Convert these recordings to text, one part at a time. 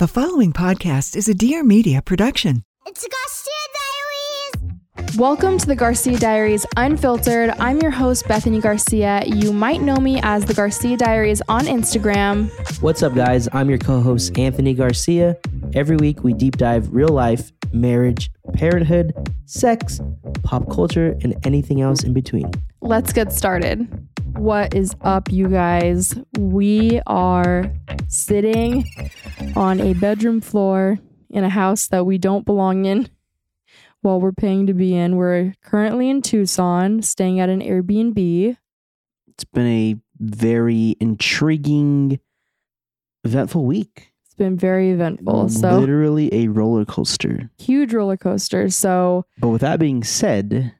The following podcast is a Dear Media production. It's a Garcia Diaries. Welcome to the Garcia Diaries Unfiltered. I'm your host, Bethanie Garcia. You might know me as the Garcia Diaries on Instagram. What's up, guys? I'm your co host, Anthony Garcia. Every week, we deep dive real life, marriage, parenthood, sex, pop culture, and anything else in between. Let's get started. What is up, you guys? We are sitting on a bedroom floor in a house that we don't belong in while we're paying to be in. We're currently in Tucson, staying at an Airbnb. It's been a very intriguing, eventful week. It's been very eventful. So, Literally a roller coaster. huge roller coaster. So, But with that being said,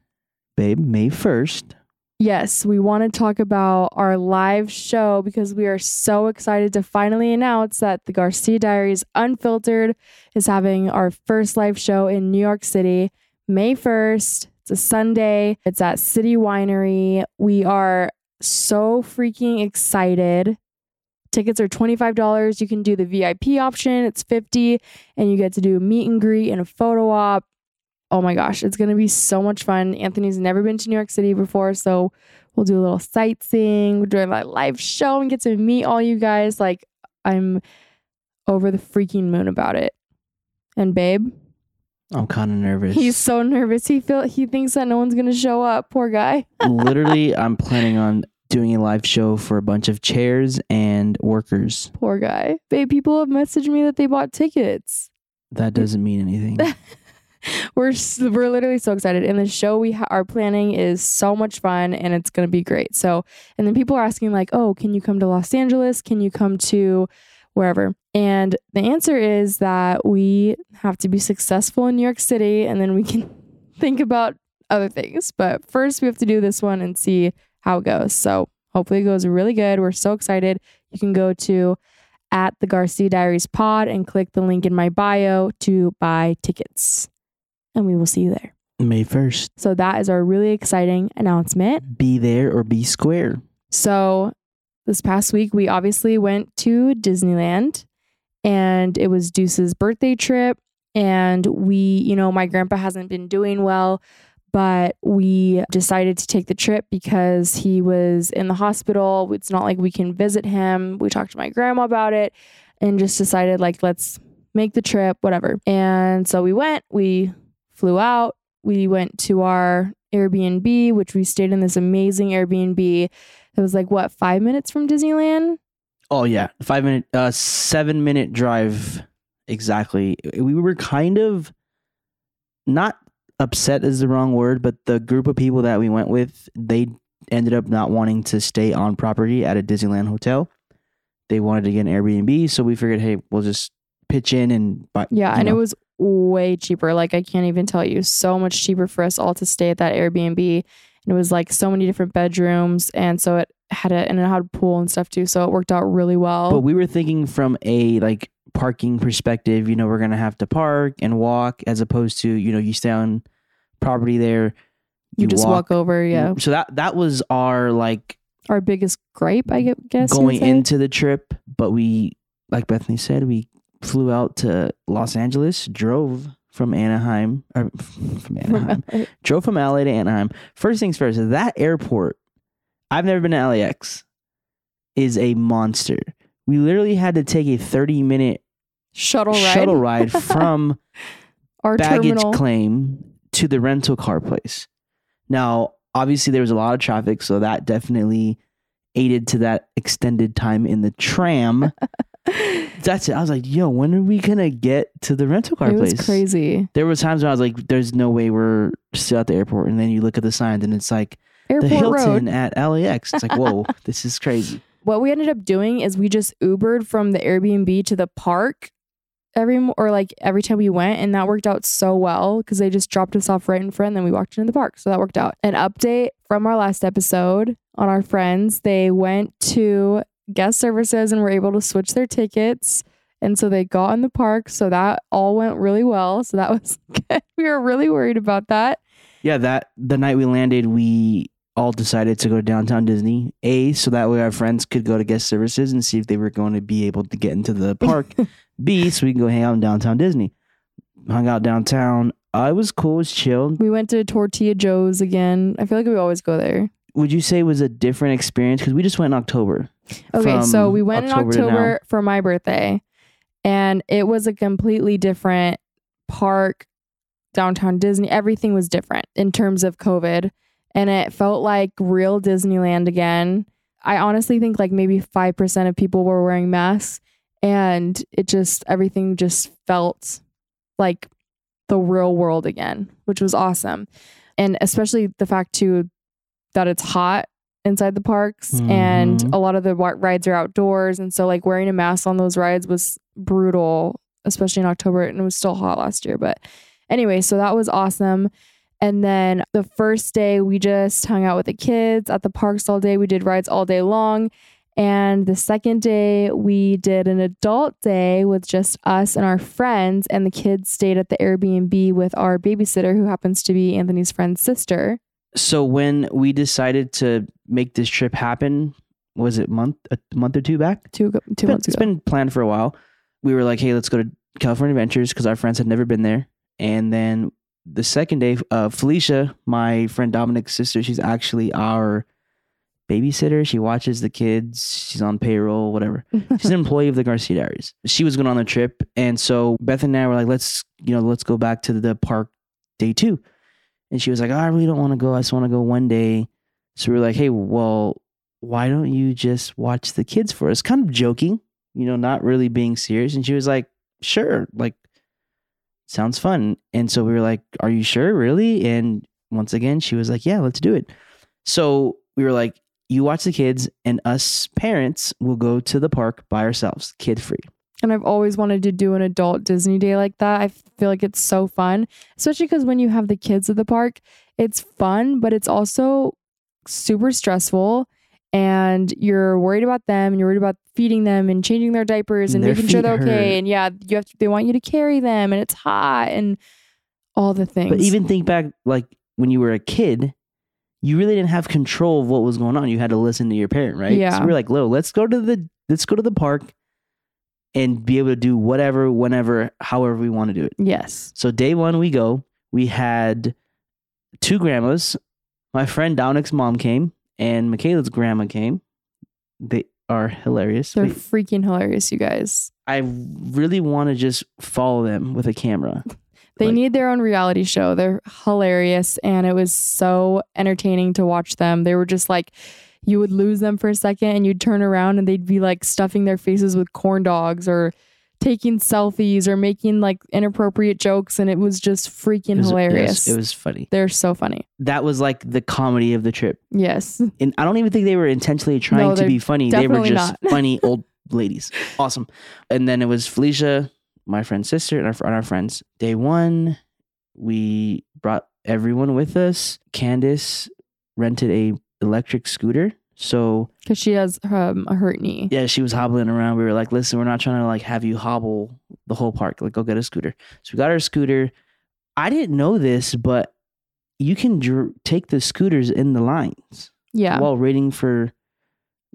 babe, May 1st, Yes, we want to talk about our live show because we are so excited to finally announce that the Garcia Diaries Unfiltered is having our first live show in New York City, May 1st. It's a Sunday. It's at City Winery. We are so freaking excited. Tickets are $25. You can do the VIP option, it's 50 and you get to do a meet and greet and a photo op oh my gosh, it's going to be so much fun. Anthony's never been to New York City before, so we'll do a little sightseeing, we're doing a live show and get to meet all you guys. Like, I'm over the freaking moon about it. And babe, I'm kind of nervous. he's so nervous. He feel he thinks that no one's going to show up. Poor guy. Literally, I'm planning on doing a live show for a bunch of chairs and workers. Poor guy. Babe, people have messaged me that they bought tickets. That doesn't mean anything. we're we're literally so excited. And the show we ha- are planning is so much fun and it's going to be great. So and then people are asking like oh can you come to los angeles? Can you come to wherever? And the answer is that we have to be successful in new york city and then we can think about other things. But first we have to do this one and see how it goes. So hopefully it goes really good. We're so excited. You can go to at the garcia diaries pod and click the link in my bio to buy tickets and we will see you there. May 1st. So that is our really exciting announcement. Be there or be square. So this past week we obviously went to Disneyland and it was Deuce's birthday trip and we, you know, my grandpa hasn't been doing well, but we decided to take the trip because he was in the hospital. It's not like we can visit him. We talked to my grandma about it and just decided like let's make the trip, whatever. And so we went, we flew out. We went to our Airbnb, which we stayed in this amazing Airbnb that was like what five minutes from Disneyland. Oh yeah, five minute, uh, seven minute drive exactly. We were kind of not upset is the wrong word, but the group of people that we went with, they ended up not wanting to stay on property at a Disneyland hotel. They wanted to get an Airbnb, so we figured, hey, we'll just pitch in and buy. Yeah, and it was way cheaper. Like I can't even tell you, so much cheaper for us all to stay at that Airbnb. And it was like so many different bedrooms, and so it had a and it had a pool and stuff too. So it worked out really well. But we were thinking from a like parking perspective, you know, we're gonna have to park and walk as opposed to, you know, you stay on property there. you, just walk, over. Mm, yeah, So that that was our like our biggest gripe, I guess. going into the trip, but we like Bethanie said, we flew out to Los Angeles, drove from Anaheim or from Anaheim. drove from LA to Anaheim. First things first, that airport, I've never been to LAX, is a monster. We literally had to take a 30 minute shuttle ride. shuttle ride from our baggage terminal. claim to the rental car place. Now, obviously, there was a lot of traffic, so that definitely aided to that extended time in the tram. That's it. I was like, yo, when are we gonna get to the rental car it place? was crazy. There were times when I was like, there's no way we're still at the airport. And then you look at the signs and it's like Airport the Hilton Road. at LAX. It's like, whoa, this is crazy. What we ended up doing is we just Ubered from the Airbnb to the park every or like every time we went and that worked out so well because they just dropped us off right in front and then we walked into the park so that worked out an update from our last episode on our friends they went to guest services and were able to switch their tickets and so they got in the park so that all went really well so that was good we were really worried about that Yeah, that the night we landed, we all decided to go to downtown Disney. A, so that way our friends could go to guest services and see if they were going to be able to get into the park. B, so we can go hang out in downtown Disney. Hung out downtown. Uh, it was cool. It was chill. we went to tortilla jo's again i feel like we always go there Would you say it was a different experience? Because we just went in October. Okay, so we went October in. October for my birthday, and it was a completely different park, downtown Disney. Everything was different in terms of COVID, and it felt like real Disneyland again. I honestly think like maybe 5% of people were wearing masks, and it just, everything just felt like the real world again, which was awesome. And especially the fact too that it's hot inside the parks and Mhm. a lot of the rides are outdoors and so like wearing a mask on those rides was brutal especially in October and it was still hot last year but anyway so that was awesome. And then the first day we just hung out with the kids at the parks all day. We did rides all day long. And the second day we did an adult day with just us and our friends and the kids stayed at the Airbnb with our babysitter who happens to be Anthony's friend's sister So when we decided to make this trip happen, was it month a month or two back? two, two It's been- months it's ago. been planned for a while. We were like, hey, let's go to California Adventures because our friends had never been there. And then the second day, uh, Felicia, my friend Dominic's sister, she's actually our babysitter. She watches the kids. She's on payroll, whatever. She's an employee of the Garcia Diaries. She was going on the trip, and so Beth and I were like, let's you know, let's go back to the park day two. And she was like, oh, I really don't want to go. I just want to go one day. So we were like, hey, well, why don't you just watch the kids for us? Kind of joking, you know, not really being serious. And she was like, sure, like, sounds fun. And so we were like, are you sure, really? And once again, she was like, yeah, let's do it. So we were like, you watch the kids, and us parents will go to the park by ourselves, kid free. And I've always wanted to do an adult Disney day like that. I feel like it's so fun, especially because when you have the kids at the park, it's fun, but it's also super stressful. And you're worried about them, and you're worried about feeding them and changing their diapers and Their making sure they're okay. hurt. And yeah, you have to, they want you to carry them, and it's hot and all the things. But even think back, like when you were a kid, you really didn't have control of what was going on. You had to listen to your parent, right? Yeah. So We're like, "Lo, let's go to the let's go to the park and be able to do whatever, whenever, however we want to do it." yes, So day one, we go. We had two grandmas. My friend Dominic's mom came, and Michaela's grandma came. They are hilarious. they're Wait, freaking hilarious, you guys. I really want to just follow them with a camera. They Like- need their own reality show. They're hilarious and it was so entertaining to watch them. They were just like you would lose them for a second and you'd turn around and they'd be like stuffing their faces with corn dogs or taking selfies or making like inappropriate jokes and it was just freaking It was- hilarious. yes, it was funny. They're so funny. That was like the comedy of the trip. Yes. and I don't even think they were intentionally trying No, to be funny. They were just funny old ladies. Awesome. And then it was Felicia, my friend's sister, and our, and our friends. Day one, we brought everyone with us. Candace rented a electric scooter. So Because she has um, a hurt knee. yeah, she was hobbling around. We were like, listen, we're not trying to like have you hobble the whole park. Like, go get a scooter. So we got our scooter. I didn't know this, but you can dr- take the scooters in the lines Yeah. while waiting for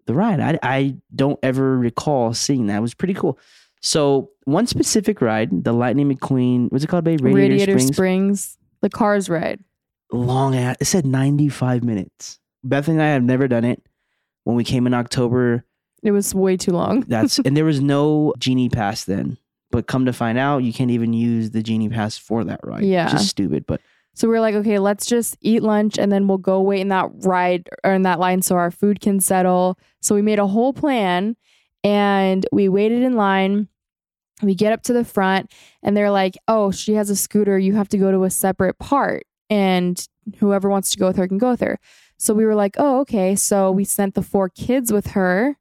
the ride. I, I don't ever recall seeing that. It was pretty cool. So one specific ride, the Lightning McQueen, what's it called, babe? Radiator, Radiator Springs. Springs. The cars ride. Long ass. It said 95 minutes. Beth and I have never done it. When we came in October, It was way too long. that's and there was no genie pass then. But come to find out, you can't even use the genie pass for that ride. Yeah. Just stupid. But So we're like, okay, let's just eat lunch and then we'll go wait in that ride or in that line so our food can settle. So we made a whole plan and we waited in line. We get up to the front and they're like, oh, she has a scooter. You have to go to a separate part. And whoever wants to go with her can go with her. So we were like, oh, okay. So we sent the four kids with her,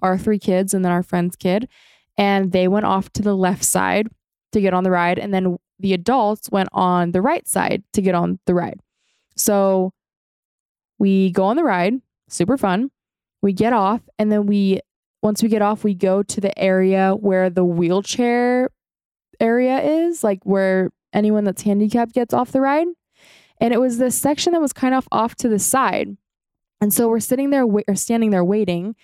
our three kids, and then our friend's kid. And they went off to the left side. to get on the ride. And then the adults went on the right side to get on the ride. So we go on the ride, super fun. We get off, and then we, once we get off, we go to the area where the wheelchair area is, like where anyone that's handicapped gets off the ride. And it was this section that was kind of off to the side. And so we're sitting there or standing there waiting.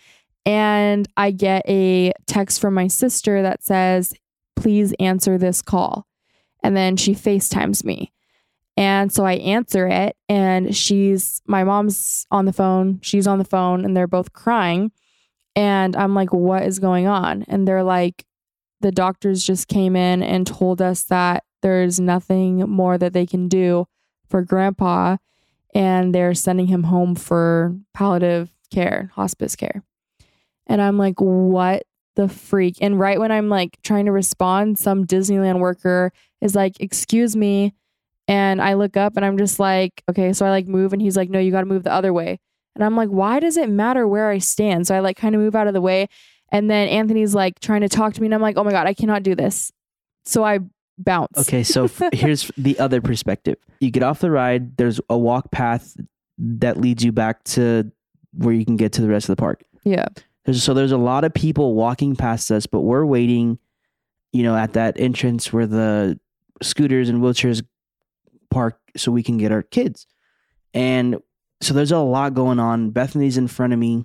And I get a text from my sister that says, please answer this call. And then she FaceTimes me. And so I answer it, and she's, my mom's on the phone, she's on the phone, and they're both crying. And I'm like, what is going on? And they're like, the doctors just came in and told us that there's nothing more that they can do for grandpa, and they're sending him home for palliative care, hospice care. And I'm like, what the freak? And right when I'm like trying to respond, some Disneyland worker is like, excuse me. And I look up and I'm just like, okay. So I like move and he's like, no, you got to move the other way. And I'm like, why does it matter where I stand? So I like kind of move out of the way. And then Anthony's like trying to talk to me. And I'm like, oh my God, I cannot do this. So I bounce. Okay, so f- here's the other perspective. You get off the ride, there's a walk path that leads you back to where you can get to the rest of the park. Yeah. There's, so there's a lot of people walking past us, but we're waiting, you know, at that entrance where the scooters and wheelchairs park so we can get our kids. And so there's a lot going on. Bethanie's in front of me,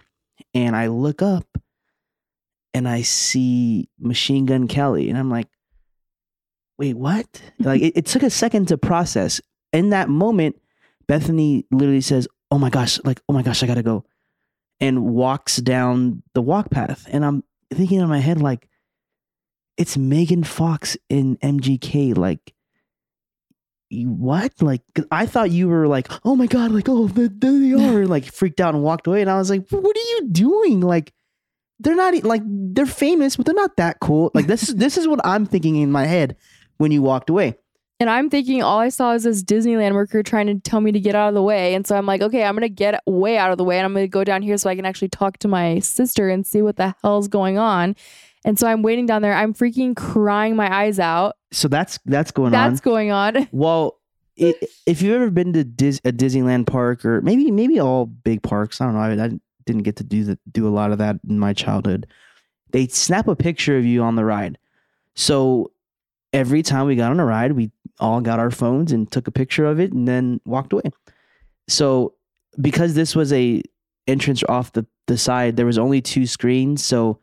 and I look up and I see Machine Gun Kelly, and I'm like, wait, what? like it, it took a second to process. In that moment, Bethanie literally says, Oh my gosh, like, oh my gosh, I gotta go. And walks down the walk path. And I'm thinking in my head, like, it's Megan Fox in MGK. Like, what? Like, I thought you were like, oh my God, like, oh, there they are. like, freaked out and walked away. And I was like, what are you doing? Like, they're not like they're famous, but they're not that cool. Like this is this is what I'm thinking in my head when you walked away. And I'm thinking all I saw is this Disneyland worker trying to tell me to get out of the way. And so I'm like, okay, I'm going to get way out of the way and I'm going to go down here so I can actually talk to my sister and see what the hell's going on. And so I'm waiting down there. I'm freaking crying my eyes out. So that's that's going That's on. That's going on. Well, i if you've ever been to Dis- a Disneyland park or maybe maybe all big parks, I don't know. I, I didn't get to do the, do a lot of that in my childhood. They snap a picture of you on the ride. So every time we got on a ride, we all got our phones and took a picture of it and then walked away. So because this was a entrance off the, the side, there was only two screens. So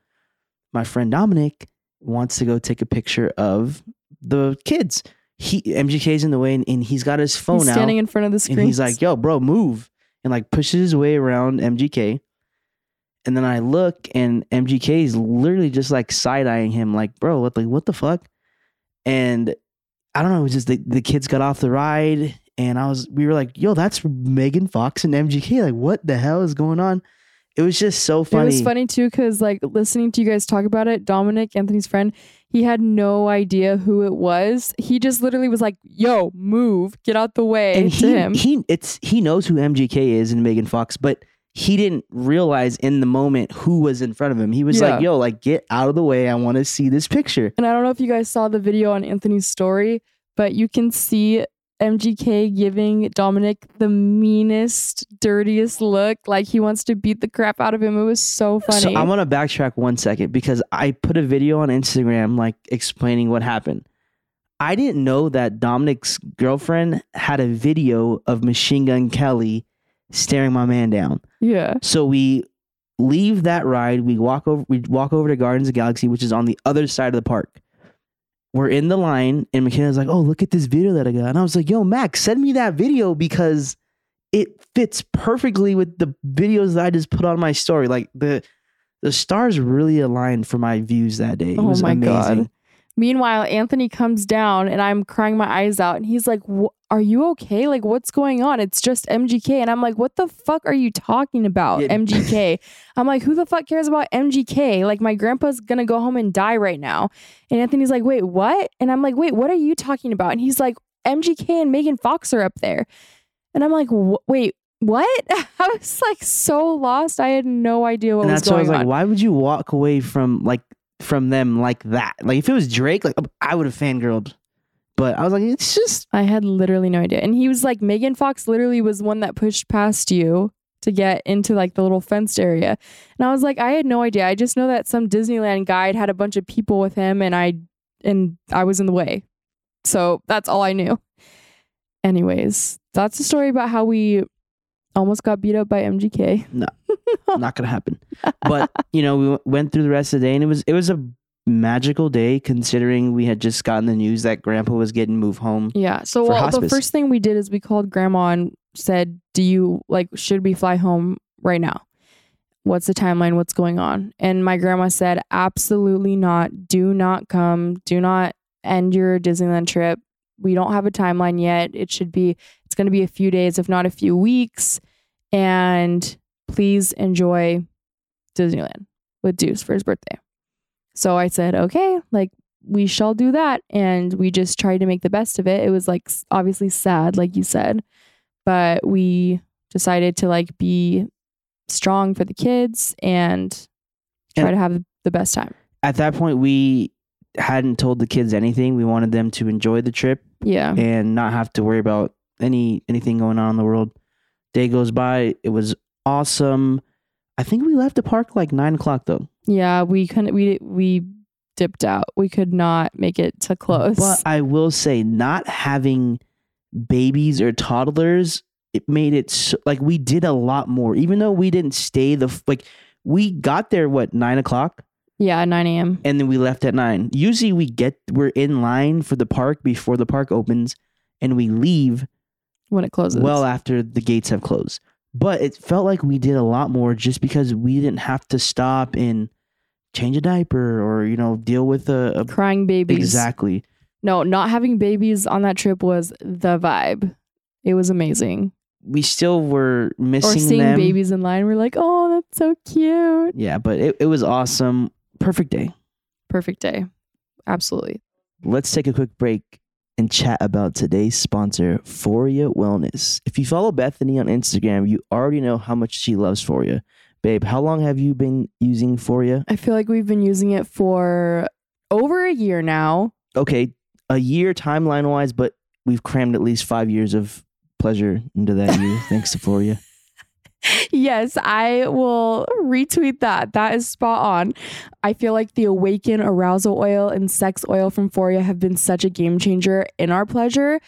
my friend Dominic wants to go take a picture of the kids. He MGK's in the way and, and he's got his phone He's out standing in front of the screen. he's like, "Yo, bro, move!" and like pushes his way around MGK. And then I look, and MGK is literally just like side eyeing him, like, "Bro, what like what the fuck?" And I don't know, it was just the, the kids got off the ride, and I was we were like, "Yo, that's Megan Fox and MGK. Like, what the hell is going on?" It was just so funny. It was funny too because like listening to you guys talk about it, Dominic, Anthony's friend, he had no idea who it was. He just literally was like, "Yo, move, get out the way." and he him, he it's he knows who MGK is and Megan Fox, but he didn't realize in the moment who was in front of him. He was Yeah. like, "Yo, like get out of the way. I want to see this picture." and I don't know if you guys saw the video on Anthony's story, but you can see MGK giving Dominic the meanest, dirtiest look, like he wants to beat the crap out of him. It was so funny. So I want to backtrack one second because I put a video on Instagram like explaining what happened. I didn't know that Dominic's girlfriend had a video of Machine Gun Kelly staring my man down. yeah, So we leave that ride. We walk over. We walk over to Guardians of Galaxy, which is on the other side of the park. We're in the line, and McKenna's like, "Oh, look at this video that I got." And I was like, "Yo, Max, send me that video because it fits perfectly with the videos that I just put on my story. Like the the stars really aligned for my views that day. It Oh was my amazing. God. Meanwhile, Anthony comes down and I'm crying my eyes out, and he's like, "Wh- "Are you okay? Like, what's going on? It's just MGK." And I'm like, "What the fuck are you talking about, Yeah. MGK?" I'm like, "Who the fuck cares about MGK? Like, my grandpa's gonna go home and die right now." And Anthony's like, "Wait, what?" And I'm like, "Wait, what are you talking about?" And he's like, "MGK and Megan Fox are up there," and I'm like, "Wait." What? I was like so lost. I had no idea what and was going on. that's why I was like, on. why would you walk away from like from them like that. Like if it was Drake, like I would have fangirled. But I was like, it's just I had literally no idea. And he was like, Megan Fox literally was one that pushed past you to get into like the little fenced area. And I was like, I had no idea. I just know that some Disneyland guide had a bunch of people with him and I and I was in the way. So that's all I knew. Anyways, that's a story about how we almost got beat up by MGK. No. not gonna happen. But you know, we went through the rest of the day, and it was it was a magical day considering we had just gotten the news that Grandpa was getting moved home. Yeah. So well, the first thing we did is we called grandma and said, "Do you like should we fly home right now? What's the timeline? What's going on?" And my grandma said, "Absolutely not. Do not come. Do not end your Disneyland trip. We don't have a timeline yet. It should be it's going to be a few days if not a few weeks and please enjoy Disneyland with Deuce for his birthday." So I said, "Okay, like we shall do that. And we just tried to make the best of it. It was like obviously sad, like you said, but we decided to like be strong for the kids and try And- to have the best time. At that point, we hadn't told the kids anything. We wanted them to enjoy the trip Yeah. and not have to worry about any anything going on in the world. Day goes by. It was awesome. I think we left the park like nine o'clock though. Yeah. We couldn't, we, we dipped out. We could not make it to close. But I will say, not having babies or toddlers, it made it so, like we did a lot more. Even though we didn't stay the like, we got there what nine o'clock, yeah. 9 a.m. and then we left at nine. Usually, we get we're in line for the park before the park opens, and we leave when it closes. well after the gates have closed. But it felt like we did a lot more just because we didn't have to stop and change a diaper or you know deal with a, a crying baby. exactly. No, not having babies on that trip was the vibe. It was amazing. we still were Or missing seeing them. babies in line, we're like, oh, that's so cute. Yeah, but it, it was awesome. Perfect day. Perfect day. Absolutely. Let's take a quick break and chat about today's sponsor, Foria Wellness. If you follow Bethanie on Instagram, you already know how much she loves Foria. Babe, how long have you been using Foria? I feel like we've been using it for over a year now. Okay, a year timeline wise, but we've crammed at least five years of pleasure into that year, thanks to Foria. yes, I will retweet that. That is spot on. I feel like the Awaken arousal oil and sex oil from Foria have been such a game changer in our pleasure.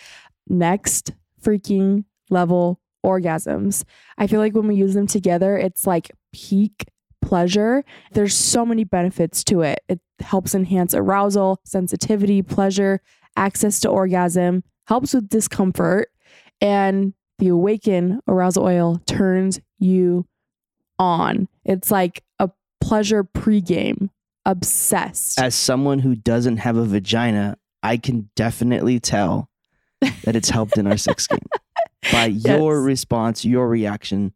Next freaking level orgasms. I feel like when we use them together, it's like peak pleasure. There's so many benefits to it. It helps enhance arousal, sensitivity, pleasure, access to orgasm, helps with discomfort, and the Awaken arousal oil turns you on. It's like a pleasure pregame. Obsessed. As someone who doesn't have a vagina, I can definitely tell that it's helped in our sex game. By your response, your reaction,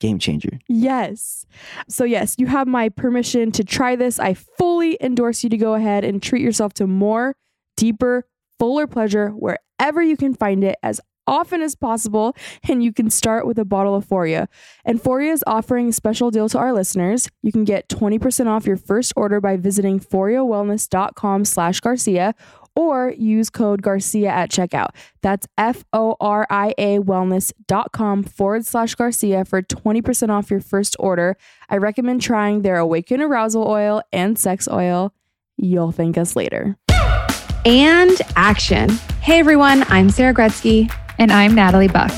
game changer. Yes. So, yes, you have my permission to try this. I fully endorse you to go ahead and treat yourself to more, deeper, fuller pleasure wherever you can find it as often as possible. And you can start with a bottle of Foria. And Foria is offering a special deal to our listeners. You can get 20% off your first order by visiting foriawellness.com slash Garcia or use code Garcia at checkout. That's F O R I A wellness.com forward slash Garcia for 20% off your first order. I recommend trying their Awaken Arousal Oil and Sex Oil. You'll thank us later. and action. Hey everyone, I'm Sarah Gretzky, And I'm Natalie Buck.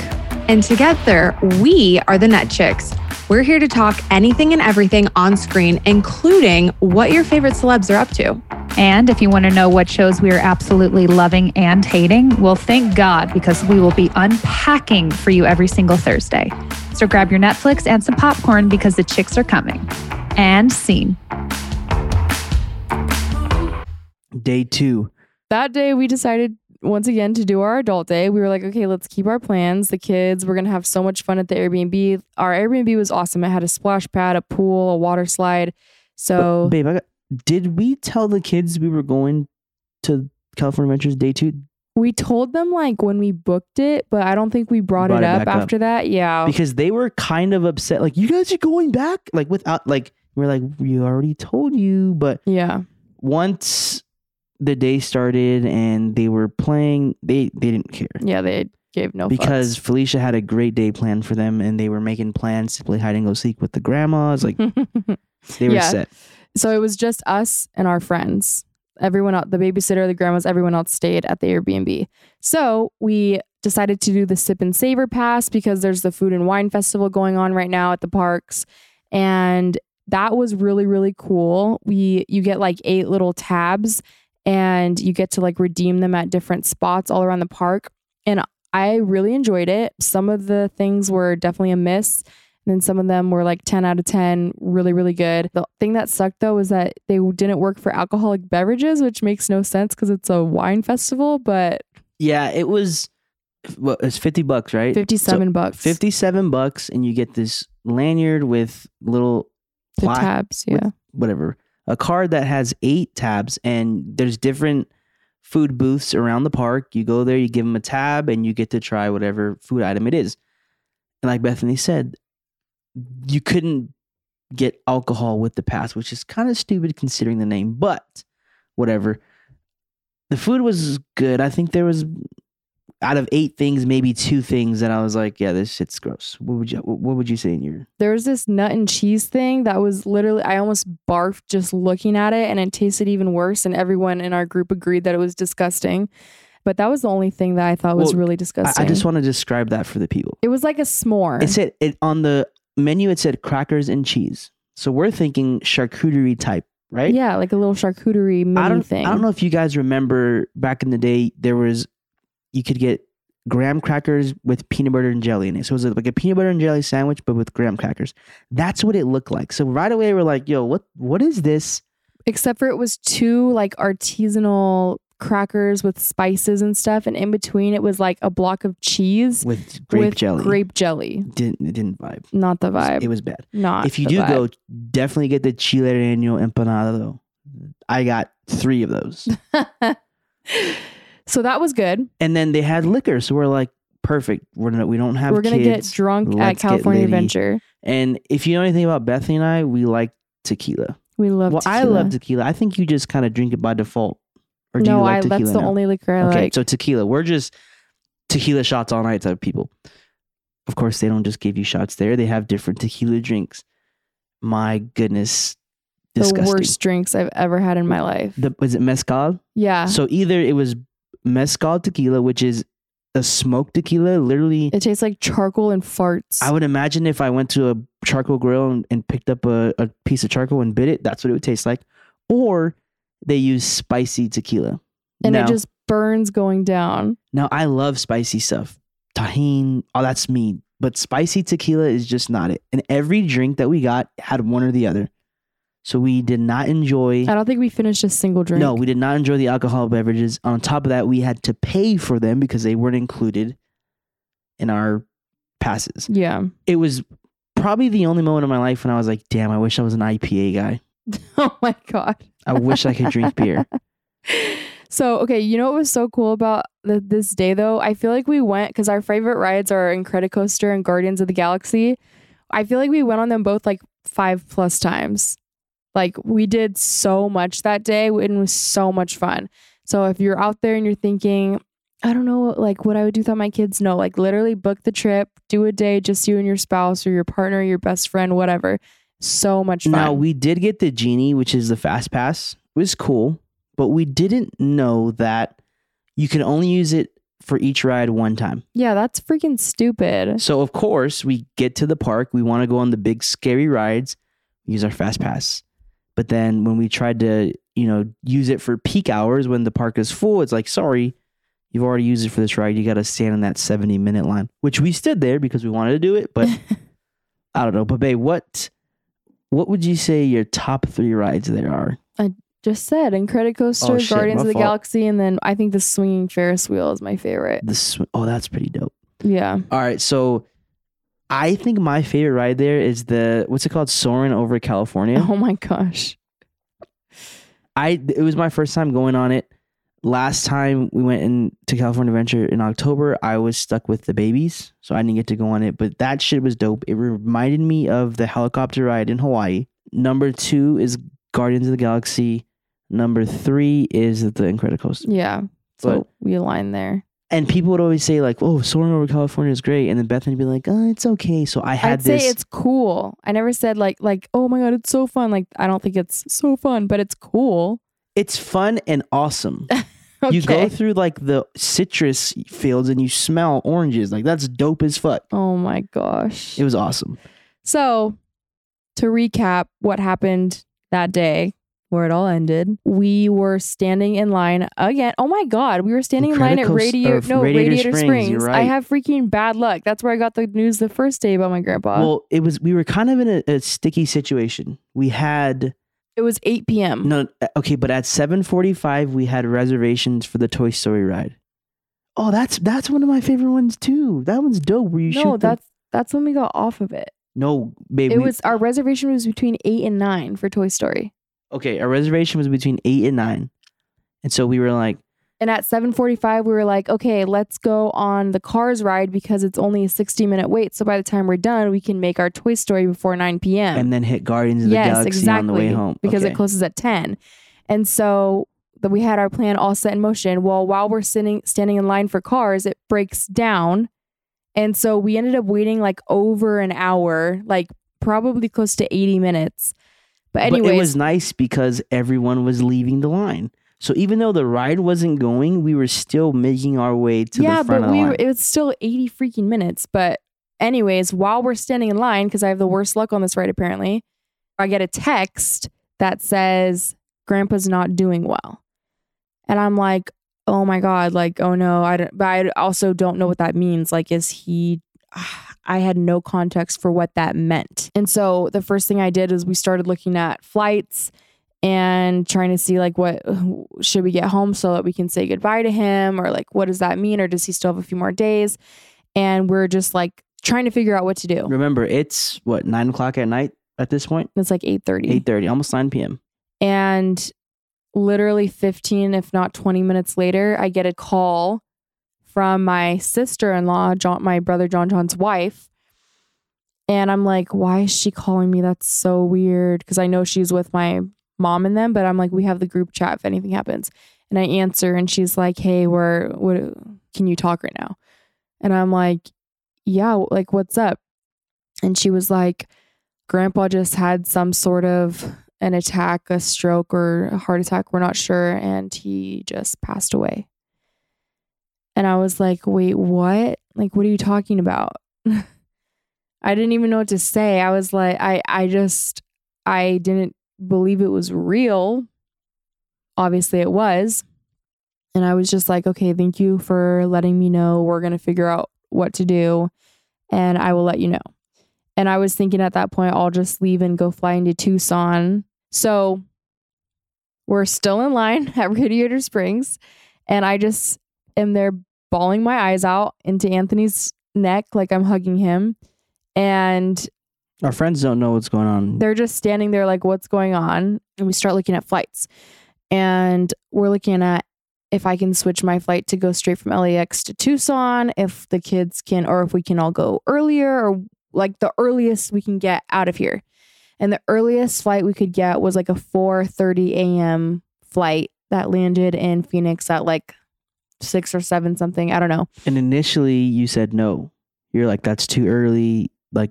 and together we are the Net Chicks. We're here to talk anything and everything on screen, including what your favorite celebs are up to. And if you want to know what shows we are absolutely loving and hating, well, thank God, because we will be unpacking for you every single Thursday. So grab your Netflix and some popcorn because the chicks are coming. And scene. Day two. That day, we decided once again to do our adult day. We were like, okay, let's keep our plans. The kids, we're going to have so much fun at the Airbnb. Our Airbnb was awesome. It had a splash pad, a pool, a water slide. So, But, babe, I got, did we tell the kids we were going to California Adventures day two? we told them like when we booked it, but I don't think we brought, Brought it it up back up. after that. Yeah. Because they were kind of upset. Like, you guys are going back? Like, without, like, we're like, we already told you, but yeah. once the day started and they were playing, they they didn't care Yeah, they gave no because Felicia had a great day planned for them, and they were making plans to play hide and go seek with the grandmas. Like they were Yeah. set. so it was just us and our friends. Everyone else, the babysitter, the grandmas, everyone else stayed at the Airbnb. So we decided to do the sip and savor pass because there's the food and wine festival going on right now at the parks. And that was really, really cool. We you get like eight little tabs and you get to like redeem them at different spots all around the park. And I really enjoyed it. Some of the things were definitely a miss. And then some of them were like 10 out of 10, really, really good. The thing that sucked though was that they didn't work for alcoholic beverages, which makes no sense because it's a wine festival, but Yeah, it was. Well, it's fifty bucks, right? 57 bucks. 57 bucks and you get this lanyard with little tabs. Yeah. whatever a card that has eight tabs and there's different food booths around the park. You go there you give them a tab and you get to try whatever food item it is. And like bethanie said you couldn't get alcohol with the pass which is kind of stupid considering the name but whatever. The food was good. I think there was out of eight things maybe two things that i was like yeah this shit's gross what would you what would you say in your There was this nut and cheese thing that was literally, I almost barfed just looking at it and it tasted even worse. And everyone in our group agreed that it was disgusting. But that was the only thing that I thought was Well, really I, disgusting. I just want to describe that for the people it was like a s'more. It said it on the menu. It said crackers and cheese. So we're thinking charcuterie type, right? Yeah, like a little charcuterie mini I don't. thing. I don't know if you guys remember back in the day. There was you could get graham crackers with peanut butter and jelly in it. So it was like a peanut butter and jelly sandwich, but with graham crackers. That's what it looked like. So right away we're like, "Yo, what? What is this?" Except for it was two like artisanal crackers with spices and stuff, and in between it was like a block of cheese With grape with jelly. Grape jelly. didn't it didn't vibe. Not the It was- vibe. It was bad. Not. if you do vibe. go, definitely get the chile relleno empanada though. I got three of those. so that was good. and then they had liquor so we're like perfect we're not, we don't have We're gonna kids get drunk at Let's get California. Adventure. and if you know anything about bethanie and i we like tequila We love. Tequila. Well i love tequila i think you just kind of drink it by default or do no, you like I. tequila That's the now? only liquor I okay like. so tequila we're just tequila shots all night type of people of course they don't just give you shots there they have different tequila drinks my goodness the worst drinks I've ever had in my life. the, was it mezcal yeah. so either it was mezcal tequila which is a smoked tequila literally it tastes like charcoal and farts. I would imagine if I went to a charcoal grill and, and picked up a, a piece of charcoal and bit it, that's what it would taste like. Or they use spicy tequila. and now, it just burns going down. now I love spicy stuff. Tajín, oh that's me. But spicy tequila is just not it. And every drink that we got had one or the other. So we did not enjoy I don't think we finished a single drink. No, we did not enjoy the alcohol beverages. On top of that, we had to pay for them because they weren't included in our passes. Yeah. it was probably the only moment in my life when I was like, damn, I wish I was an IPA guy. oh my god. I wish I could drink beer. So, okay, you know what was so cool about the, this day though? I feel like we went because our favorite rides are Incredicoaster and Guardians of the Galaxy. I feel like we went on them both like five plus times. Like we did so much that day and it was so much fun. So if you're out there and you're thinking, I don't know, like what I would do without my kids, no, like literally book the trip, do a day, just you and your spouse or your partner, your best friend, whatever. So much fun. Now, we did get the Genie, which is the Fast Pass. It was cool, but we didn't know that you can only use it for each ride one time. yeah, that's freaking stupid. So, of course, we get to the park. We want to go on the big, scary rides, use our Fast Pass. But then when we tried to, you know, use it for peak hours when the park is full, it's like, sorry, you've already used it for this ride. You got to stand in that 70 minute line, which we stood there because we wanted to do it. But I don't know. But, babe, what, what would you say your top three rides there are? I just said Incredicoaster, Oh, shit, Guardians of the fault. Galaxy, and then I think the swinging Ferris wheel is my favorite. The sw- oh, that's pretty dope. Yeah. All right, so I think my favorite ride there is the what's it called, Soaring over California. Oh my gosh. I it was my first time going on it. Last time we went in to California Adventure in October, I was stuck with the babies, so I didn't get to go on it. But that shit was dope. It reminded me of the helicopter ride in Hawaii. Number two is Guardians of the Galaxy. Number three is the Incredicoaster. Yeah. So But- we align there. And people would always say like, "Oh, soaring over California is great," and then Bethanie would be like, "Oh, it's okay." So I had I'd this. say it's cool. I never said like like oh my god, it's so fun. Like I don't think it's so fun, but it's cool. it's fun and awesome. You go through like the citrus fields and you smell oranges. Like that's dope as fuck. Oh my gosh. It was awesome. So, to recap what happened that day, where it all ended, we were standing in line again. Oh my God, we were standing in line at or no, Radiator Radiator, Springs, Springs. you're I have freaking bad luck. That's where I got the news the first day about my grandpa. well, it was we were kind of in a, a sticky situation. We had it was 8 p.m. no uh, okay, but at seven forty five we had reservations for the Toy Story ride. Oh, that's that's one of my favorite ones too. That one's dope. Where you no, shoot the- that's that's when we got off of it. no, baby. It we- was our reservation was between 8 and 9 for Toy Story. Okay. Our reservation was between eight and nine, and so we were like, And at 7:45 we were like, "Okay, let's go on the Cars ride because it's only a 60-minute wait. So by the time we're done, we can make our Toy Story before 9 p.m." and then hit Guardians of the yes, Galaxy exactly. on the way home because Okay. it closes at 10. And so that we had our plan all set in motion. Well, while we're sitting standing in line for cars, it breaks down. And so we ended up waiting like over an hour, like probably close to 80 minutes. But anyways, but it was nice because everyone was leaving the line. So even though the ride wasn't going, we were still making our way to yeah, the front but of the we line. were, it was still 80 freaking minutes. But anyways, while we're standing in line, because I have the worst luck on this ride apparently, I get a text that says Grandpa's not doing well, and I'm like, oh my god, like oh no, I don't, but I also don't know what that means. Like, is he? Ah, I had no context for what that meant, and so the first thing I did is we started looking at flights and trying to see like what should we get home so that we can say goodbye to him? Or like what does that mean? Or does he still have a few more days? And we're just like trying to figure out what to do. Remember, it's what nine o'clock at night at this point. it's like 8.30 Eight thirty, almost nine p.m. and literally 15 if not 20 minutes later i get a call from my sister-in-law john my brother john john's wife and i'm like why is she calling me that's so weird because i know she's with my mom and them but i'm like we have the group chat if anything happens and i answer and she's like hey we're what can you talk right now and i'm like yeah like what's up and she was like grandpa just had some sort of an attack, a stroke, or a heart attack. We're not sure. And he just passed away. And I was like, wait, what? Like, what are you talking about? I didn't even know what to say. I was like, I, I just, I didn't believe it was real. Obviously, it was. And I was just like, okay, thank you for letting me know. We're going to figure out what to do. And I will let you know. And I was thinking at that point, I'll just leave and go fly into Tucson. So we're still in line at Radiator Springs. And I just am there bawling my eyes out into Anthony's neck like I'm hugging him. And Our friends don't know what's going on. they're just standing there like, what's going on? And we start looking at flights. And we're looking at if I can switch my flight to go straight from LAX to Tucson, if the kids can, or if we can all go earlier, or like the earliest we can get out of here. And the earliest flight we could get was like a 4:30 a.m. flight that landed in Phoenix at like six or seven something. I don't know. and initially, you said no. You're like, that's too early. Like,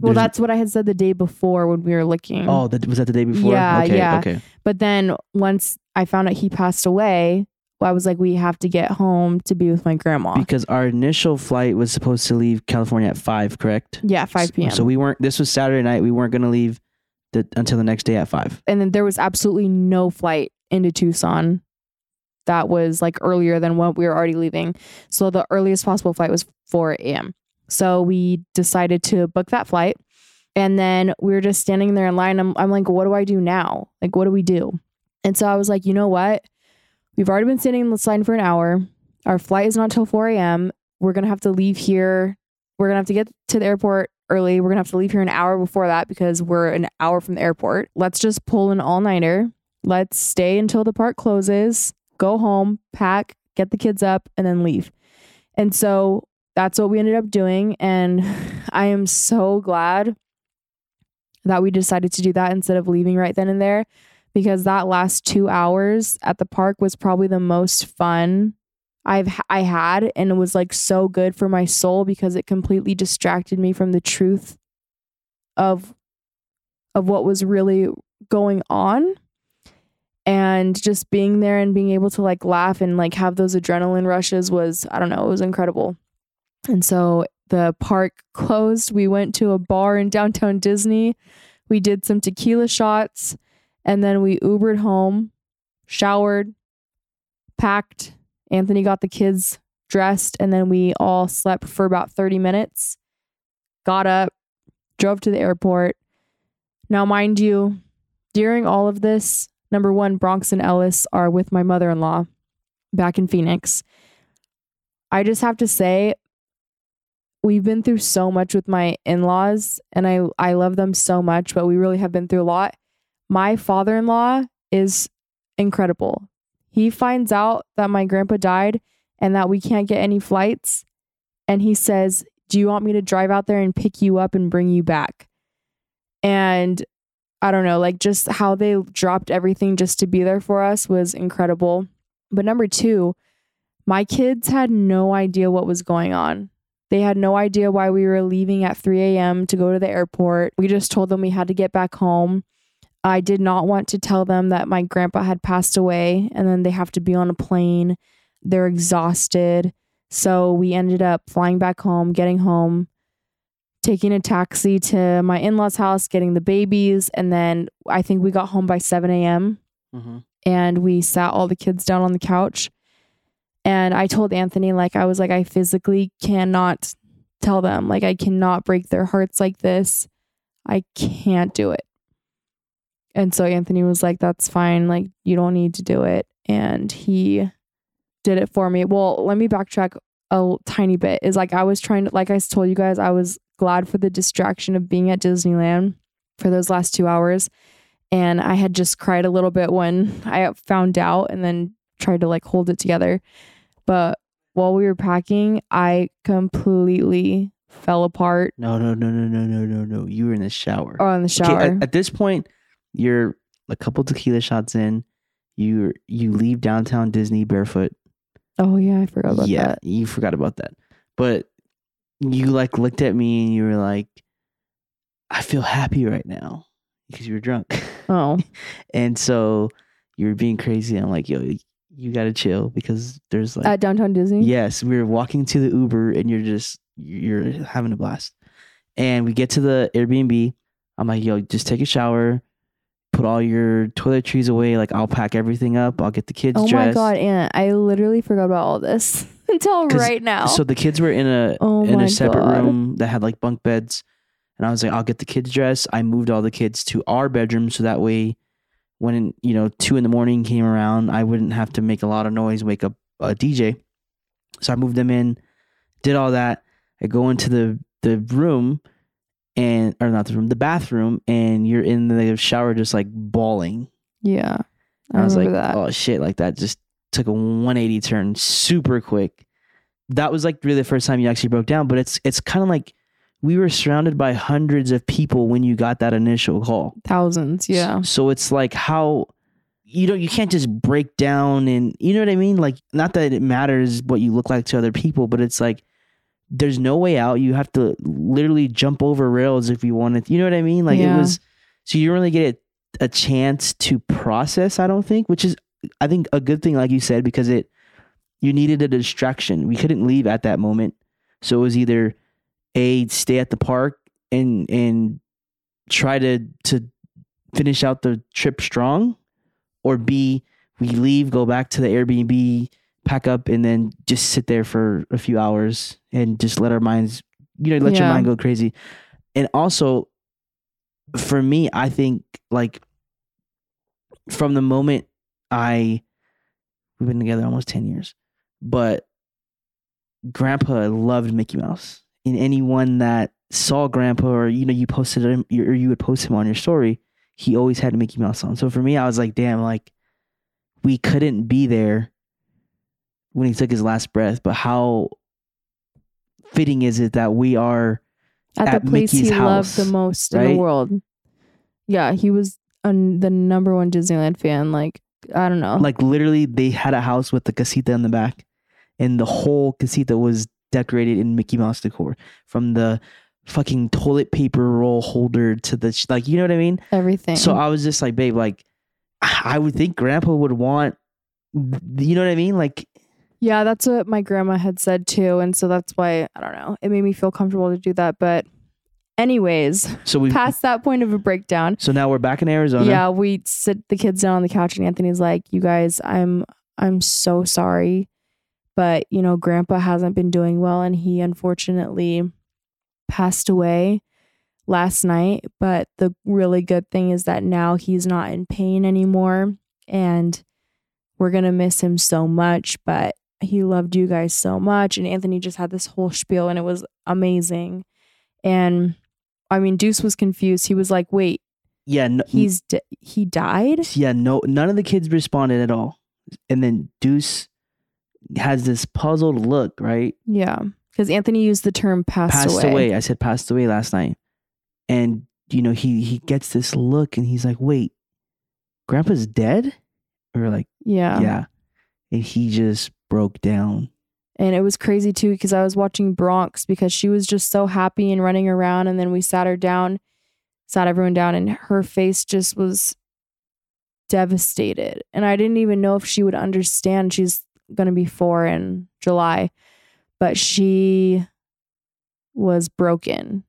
Well, that's what I had said the day before when we were looking. oh, that was that the day before. Yeah, okay, yeah. Okay. But then once I found out he passed away, I was like, we have to get home to be with my grandma. Because our initial flight was supposed to leave California at five, correct? yeah, 5 p.m. So we weren't. This was Saturday night. We weren't going to leave the, until the next day at five. and then there was absolutely no flight into Tucson that was like earlier than what we were already leaving. So the earliest possible flight was 4 a.m. So we decided to book that flight. And then we were just standing there in line. I'm, I'm like, what do I do now? Like, what do we do? And so I was like, you know what? We've already been sitting in this line for an hour. Our flight is not till 4 a.m. We're going to have to leave here. We're going to have to get to the airport early. We're going to have to leave here an hour before that because we're an hour from the airport. Let's just pull an all nighter. Let's stay until the park closes, go home, pack, get the kids up, and then leave. And so that's what we ended up doing. And I am so glad that we decided to do that instead of leaving right then and there because that last two hours at the park was probably the most fun I've I had and it was like so good for my soul because it completely distracted me from the truth of of what was really going on and just being there and being able to like laugh and like have those adrenaline rushes was I don't know, it was incredible. And so the park closed. We went to a bar in downtown Disney. We did some tequila shots and then we Ubered home, showered, packed. Anthony got the kids dressed and then we all slept for about 30 minutes. Got up, drove to the airport. Now, mind you, during all of this, number one, Bronx and Ellis are with my mother in law back in Phoenix. I just have to say, we've been through so much with my in laws, and I, I love them so much, but we really have been through a lot. My father in law is incredible. He finds out that my grandpa died and that we can't get any flights. And he says, Do you want me to drive out there and pick you up and bring you back? And I don't know, like just how they dropped everything just to be there for us was incredible. But number two, my kids had no idea what was going on. They had no idea why we were leaving at 3 a.m. to go to the airport. We just told them we had to get back home. I did not want to tell them that my grandpa had passed away and then they have to be on a plane. They're exhausted. So we ended up flying back home, getting home, taking a taxi to my in law's house, getting the babies. And then I think we got home by 7 a.m. Mhm. and we sat all the kids down on the couch. And I told Anthony, like, I was like, I physically cannot tell them, like, I cannot break their hearts like this. I can't do it. And so Anthony was like, that's fine. Like, you don't need to do it. And he did it for me. Well, let me backtrack a tiny bit. Is like, I was trying to, like I told you guys, I was glad for the distraction of being at Disneyland for those last two hours. And I had just cried a little bit when I found out and then tried to like hold it together. But while we were packing, I completely fell apart No, no, no, no, no, no, no, no. You were in the shower. Oh, on the Okay, shower. at, at this point, you're a couple tequila shots in. You you leave downtown Disney barefoot. oh, yeah, I forgot about yeah, that. Yeah, you forgot about that. But you like looked at me and you were like, "I feel happy right now," because you were drunk. Oh, and so you were being crazy. I'm like, "Yo, you gotta chill," because there's like at downtown Disney? Yes, we were walking to the Uber and you're just you're having a blast. And we get to the Airbnb. I'm like, yo, just take a shower, put all your toiletries away. Like I'll pack everything up. I'll get the kids Oh my. God, Aunt. I literally forgot about all this until right now. So the kids were in a Oh in a separate God. room that had like bunk beds. And I was like, I'll get the kids dressed. I moved all the kids to our bedroom so that way when you know two in the morning came around, I wouldn't have to make a lot of noise, wake up a DJ. So I moved them in, did all that. I go into the the room and or not the room, the bathroom, and you're in the shower just like bawling. yeah. I, I, was like, that. oh shit, like that just took a 180 turn super quick. That was like really the first time you actually broke down, but it's it's kind of like we were surrounded by hundreds of people when you got that initial call. Thousands. Yeah. So it's like how you know you can't just break down and you know what I mean? Like not that it matters what you look like to other people, but it's like there's no way out. You have to literally jump over rails if you wanted. You know what I mean? Like Yeah. it was so you don't really get a chance to process, I don't think, which is I think a good thing like you said because it you needed a distraction. We couldn't leave at that moment. So it was either a stay at the park and and try to to finish out the trip strong or b we leave go back to the airbnb pack up and then just sit there for a few hours and just let our minds you know let your mind go crazy and also for me i think like from the moment i we've been together almost 10 years but grandpa loved mickey mouse and anyone that saw grandpa or you know you posted him or you would post him on your story he always had mickey mouse on so for me i was like damn like we couldn't be there when he took his last breath but how fitting is it that we are At, at the place Mickey's he loved the house, most in the world. Yeah. He was the number one Disneyland fan. Like, I don't know. Like literally, they had a house with the casita in the back, and the whole casita was decorated in Mickey Mouse decor, from the fucking toilet paper roll holder to the sh- like, you know what I mean? everything. So I was just like, babe, like, I would think Grandpa would want, you know what I mean? Like, yeah, that's what my grandma had said too. And so that's why, I don't know, it made me feel comfortable to do that. But, anyways, so we. passed that point of a breakdown, So now we're back in Arizona. Yeah, we sit the kids down on the couch and Anthony's like, "You guys, I'm I'm so sorry, but you know, grandpa hasn't been doing well and he unfortunately passed away last night, but the really good thing is that now he's not in pain anymore and we're going to miss him so much, but he loved you guys so much and Anthony just had this whole spiel and it was amazing. And I mean, Deuce was confused. He was like, "Wait, Yeah. No, he's d- he died yeah. No, none of the kids responded at all. And then Deuce has this puzzled look, right? yeah because anthony used the term passed, passed away. away. I said passed away last night. And you know, he he gets this look and he's like, "Wait, Grandpa's dead?" We were like, yeah. "Yeah." And he just broke down. And it was crazy too because i was watching bronx because she was just so happy and running around and then we sat her down sat everyone down and her face just was devastated. And i didn't even know if she would understand she's going to be four in july but she was broken.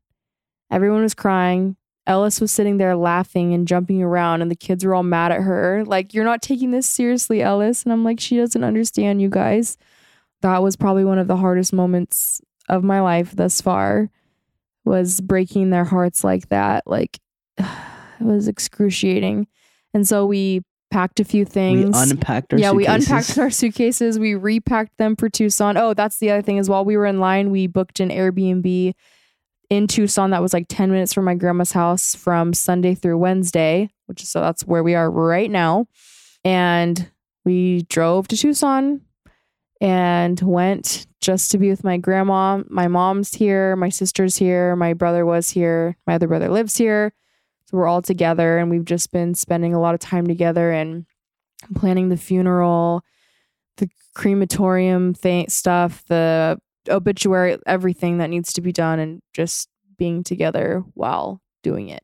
Everyone was crying. Ellis was sitting there laughing and jumping around and the kids were all mad at her. Like you're not taking this seriously ellis. And i'm like she doesn't understand you guys that was probably one of the hardest moments of my life thus far was breaking their hearts like that. Like it was excruciating. And so we packed a few things. We unpacked our yeah we unpacked our suitcases. We repacked them for tucson. Oh that's the other thing is while we were in line we booked an airbnb in tucson that was like 10 minutes from my grandma's house from sunday through wednesday which is so that's where we are right now. And we drove to tucson and went just to be with my grandma. My mom's here, my sister's here, my brother was here, my other brother lives here. So we're all together and we've just been spending a lot of time together and planning the funeral, the crematorium thing stuff, the obituary, everything that needs to be done and just being together while doing it.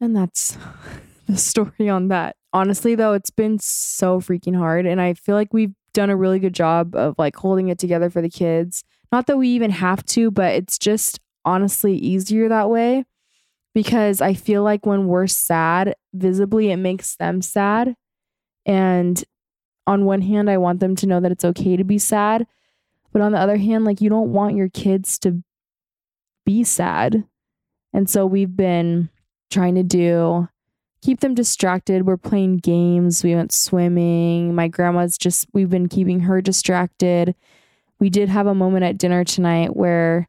And that's the story on that. Honestly though, it's been so freaking hard and I feel like we've done a really good job of like holding it together for the kids. Not that we even have to, but it's just honestly easier that way because I feel like when we're sad, visibly it makes them sad. And on one hand, I want them to know that it's okay to be sad. But on the other hand, like you don't want your kids to be sad. And so we've been trying to do keep them distracted. We're playing games. We went swimming. My grandma's just, we've been keeping her distracted. We did have a moment at dinner tonight where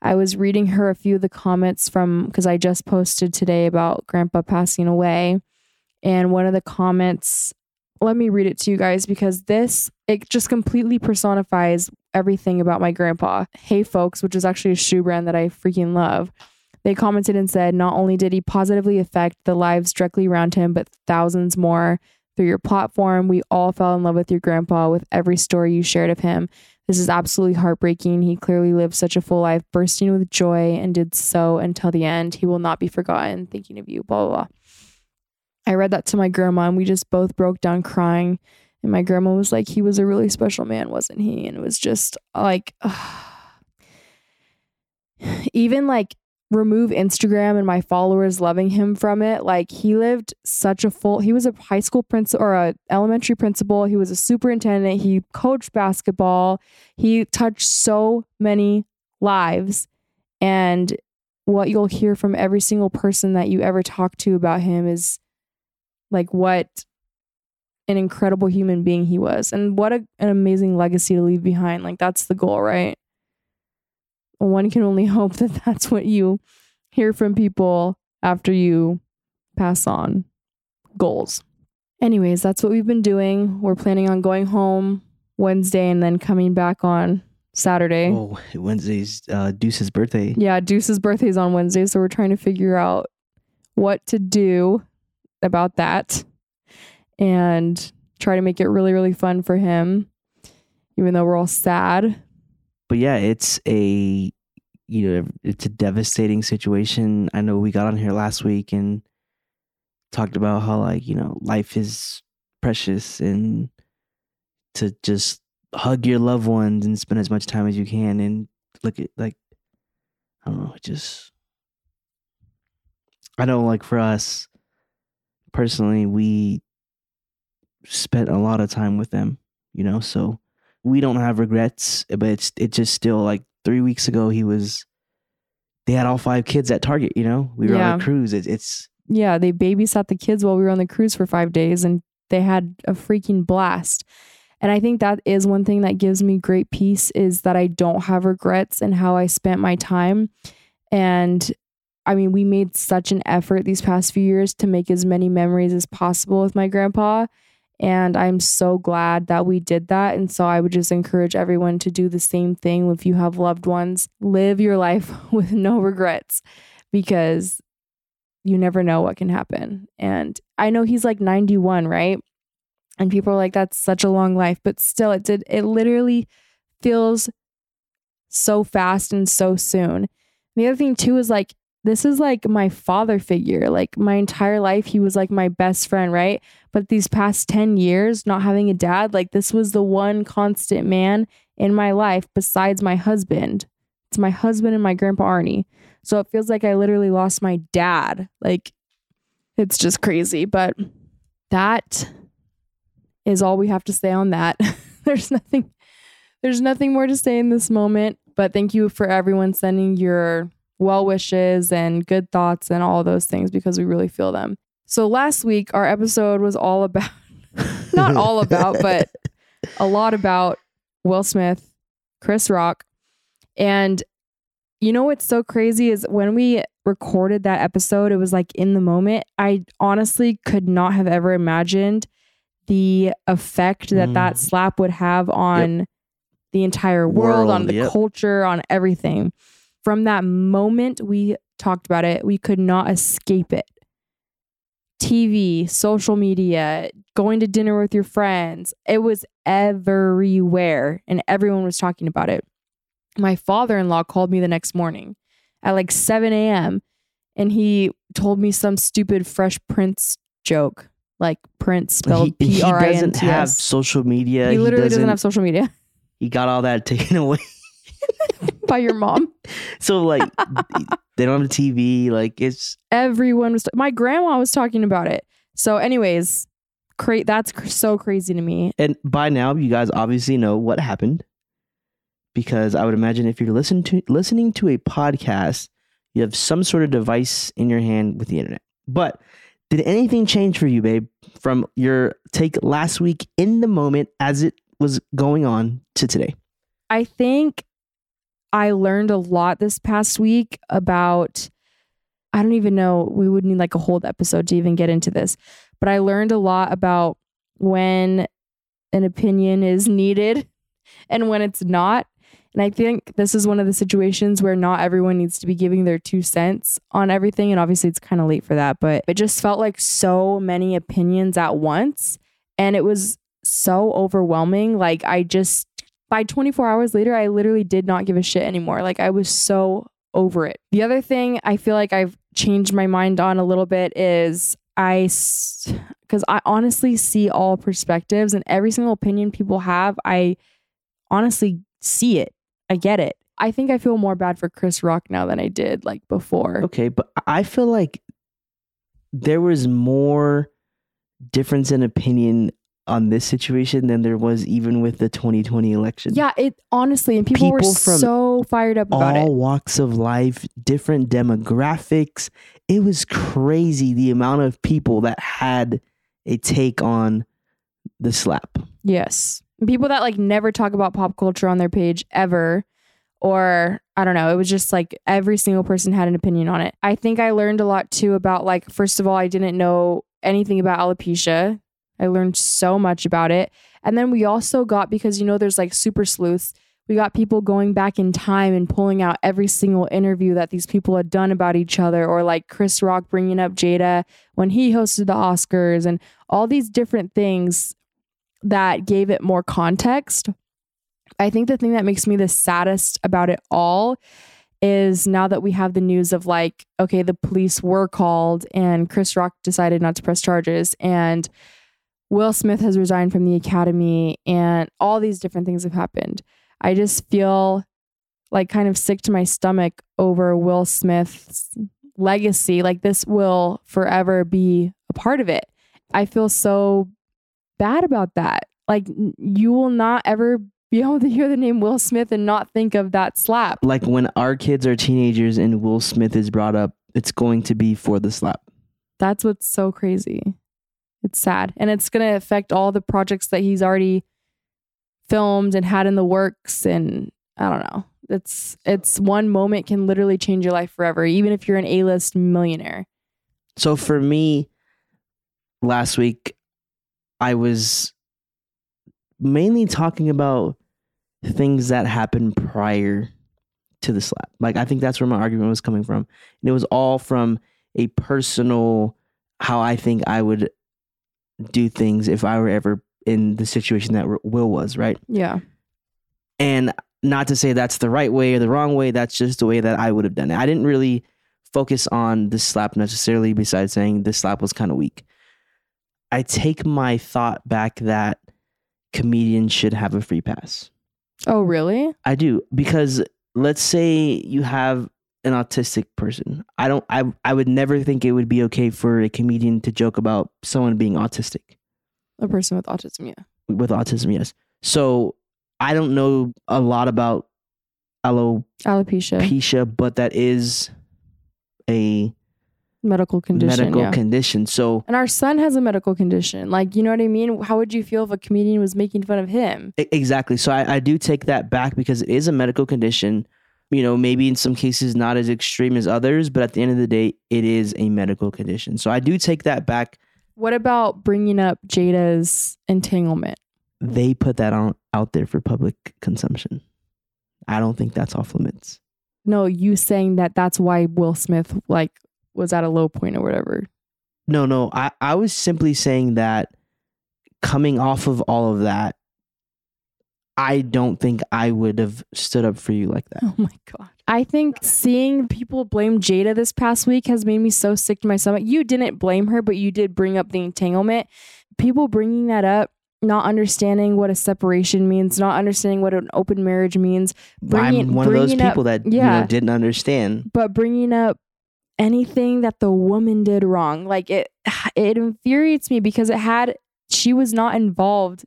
I was reading her a few of the comments from, because I just posted today about grandpa passing away. And one of the comments, let me read it to you guys because this, it just completely personifies everything about my grandpa. Hey, folks, which is actually a shoe brand that I freaking love. They commented and said, not only did he positively affect the lives directly around him, but thousands more through your platform. We all fell in love with your grandpa with every story you shared of him. This is absolutely heartbreaking. He clearly lived such a full life, bursting with joy, and did so until the end. He will not be forgotten. Thinking of you, blah, blah, blah. I read that to my grandma, and we just both broke down crying. And my grandma was like, He was a really special man, wasn't he? And it was just like, even like remove Instagram and my followers loving him from it. Like he lived such a full he was a high school principal or a elementary principal, he was a superintendent, he coached basketball, he touched so many lives and what you'll hear from every single person that you ever talk to about him is like what an incredible human being he was and what a, an amazing legacy to leave behind. Like that's the goal, right? One can only hope that that's what you hear from people after you pass on goals. Anyways, that's what we've been doing. We're planning on going home Wednesday and then coming back on Saturday. Oh, Wednesday's uh, Deuce's birthday. Yeah, Deuce's birthday's on Wednesday, so we're trying to figure out what to do about that and try to make it really, really fun for him, even though we're all sad. But yeah, it's a you know it's a devastating situation. I know we got on here last week and talked about how like you know life is precious and to just hug your loved ones and spend as much time as you can and look at like I don't know, just I know like for us personally we spent a lot of time with them, you know, so we don't have regrets, but it's it just still like 3 weeks ago he was they had all five kids at Target, you know. We were Yeah. on a cruise. It, it's Yeah, they babysat the kids while we were on the cruise for five days and they had a freaking blast. And I think that is one thing that gives me great peace is that I don't have regrets in how I spent my time. And I mean, we made such an effort these past few years to make as many memories as possible with my grandpa. And I'm so glad that we did that. And so I would just encourage everyone to do the same thing if you have loved ones. Live your life with no regrets because you never know what can happen. And I know he's like 91, right? And people are like, that's such a long life. But still, it did, it literally feels so fast and so soon. The other thing, too, is like, this is like my father figure. Like my entire life, he was like my best friend, right? But these past 10 years, not having a dad, like this was the one constant man in my life besides my husband. It's my husband and my grandpa Arnie. So it feels like I literally lost my dad. Like it's just crazy. But that is all we have to say on that. there's nothing there's nothing more to say in this moment. But thank you for everyone sending your well wishes and good thoughts and all those things because we really feel them. So last week our episode was all about not all about, but a lot about Will Smith, Chris Rock. And you know what's so crazy is when we recorded that episode, it was like in the moment. I honestly could not have ever imagined the effect that Mm. that slap would have on the entire world, on the yep. culture, on everything. From that moment we talked about it, we could not escape it. TV, social media, going to dinner with your friends. It was everywhere and everyone was talking about it. My father in law called me the next morning at like 7 a.m. and he told me some stupid Fresh Prince joke, like Prince spelled he, P he R I N doesn't have social media. He literally doesn't doesn't have social media He got all that taken away. By your mom. So like they don't have a TV. Like it's Everyone was, my grandma was talking about it. So, anyways, cra- that's cr- so crazy to me. and by now you guys obviously know what happened because I would imagine if you're listening to listening to a podcast, you have some sort of device in your hand with the internet. But did anything change for you, babe, from your take last week in the moment as it was going on to today? I think I learned a lot this past week about I don't even know we would need like a whole episode to even get into this, but I learned a lot about when an opinion is needed and when it's not. And I think this is one of the situations where not everyone needs to be giving their two cents on everything. And obviously, it's kind of late for that, but it just felt like so many opinions at once. And it was so overwhelming. Like, I just, by 24 hours later, I literally did not give a shit anymore. Like, I was so over it. The other thing I feel like I've changed my mind on a little bit is I, because I honestly see all perspectives and every single opinion people have, I honestly see it. I get it. I think I feel more bad for Chris Rock now than I did like before. Okay, but I feel like there was more difference in opinion on this situation than there was even with the 2020 election. Yeah, it honestly, and people, were People from so fired up about all it. All walks of life, different demographics. It was crazy the amount of people that had a take on the slap. Yes. People that like never talk about pop culture on their page ever. Or I don't know. It was just like every single person had an opinion on it. I think I learned a lot too about like, first of all, I didn't know anything about alopecia. I learned so much about it. And then we also got, because you know, there's like super sleuths, We got people going back in time and pulling out every single interview that these people had done about each other, or like Chris Rock bringing up Jada when he hosted the Oscars, and all these different things that gave it more context. I think the thing that makes me the saddest about it all is now that we have the news of like, okay, the police were called and Chris Rock decided not to press charges and Will Smith has resigned from the academy and all these different things have happened. I just feel like kind of sick to my stomach over Will Smith's legacy. Like this will forever be a part of it. I feel so bad about that. Like you will not ever be able to hear the name Will Smith and not think of that slap. Like when our kids are teenagers and Will Smith is brought up, it's going to be for the slap. That's what's so crazy. It's sad. And it's going to affect all the projects that he's already filmed and had in the works and I don't know. It's it's one moment can literally change your life forever even if you're an A-list millionaire. So for me, last week, I was mainly talking about things that happened prior to the slap. Like I think that's where my argument was coming from. And it was all from a personal how I think I would do things if I were ever in the situation that Will was, right? Yeah. And not to say that's the right way or the wrong way, that's just the way that I would have done it. I didn't really focus on the slap necessarily, besides saying the slap was kind of weak. I take my thought back that comedians should have a free pass. Oh, really? I do because let's say you have an autistic person. I don't I I would never think it would be okay for a comedian to joke about someone being autistic A person with autism, yeah. with autism, yes. So I don't know a lot about alopecia, Alopecia, but that is a medical condition. medical yeah. condition. So and our son has a medical condition. Like, you know what I mean? How would you feel if a comedian was making fun of him? Exactly. So I, I do take that back because it is a medical condition. You know, maybe in some cases not as extreme as others, but at the end of the day, it is a medical condition. So I do take that back. What about bringing up Jada's entanglement? They put that on out there for public consumption. I don't think that's off limits. No, you saying that that's why Will Smith like was at a low point or whatever. No, no. I, I was simply saying that coming off of all of that, I don't think I would have stood up for you like that. Oh my god. I think seeing people blame Jada this past week has made me so sick to my stomach. You didn't blame her, but you did bring up the entanglement. People bringing that up, not understanding what a separation means, not understanding what an open marriage means. Bringing, I'm one of those bringing up- people that you know, didn't understand. but bringing up anything that the woman did wrong like it it infuriates me because it had she was not involved